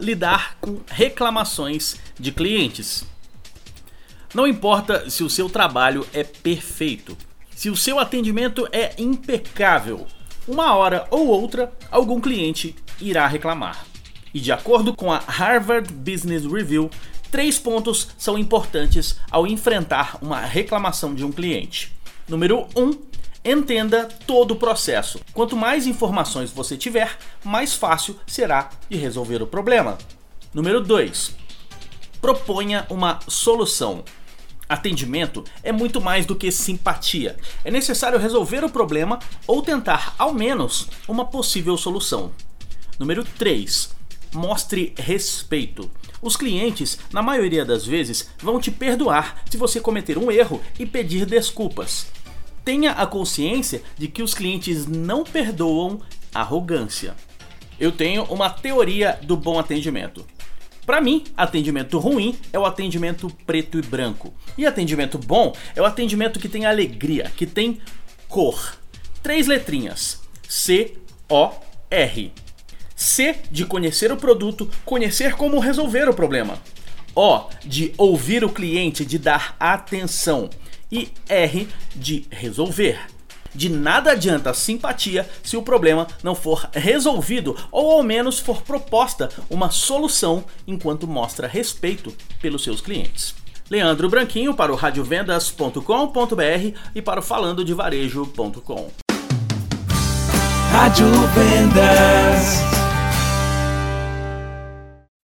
lidar com reclamações de clientes. Não importa se o seu trabalho é perfeito, se o seu atendimento é impecável, uma hora ou outra algum cliente irá reclamar. E de acordo com a Harvard Business Review, três pontos são importantes ao enfrentar uma reclamação de um cliente. Número 1. Um, entenda todo o processo. Quanto mais informações você tiver, mais fácil será de resolver o problema. Número 2. Proponha uma solução. Atendimento é muito mais do que simpatia. É necessário resolver o problema ou tentar, ao menos, uma possível solução. Número 3. Mostre respeito. Os clientes, na maioria das vezes, vão te perdoar se você cometer um erro e pedir desculpas. Tenha a consciência de que os clientes não perdoam arrogância. Eu tenho uma teoria do bom atendimento. Para mim, atendimento ruim é o atendimento preto e branco. E atendimento bom é o atendimento que tem alegria, que tem cor. Três letrinhas: C O R. C de conhecer o produto, conhecer como resolver o problema. O de ouvir o cliente, de dar atenção. E R de resolver. De nada adianta simpatia se o problema não for resolvido ou ao menos for proposta uma solução enquanto mostra respeito pelos seus clientes. Leandro Branquinho para o radiovendas.com.br e para o falandodevarejo.com. Rádio Vendas.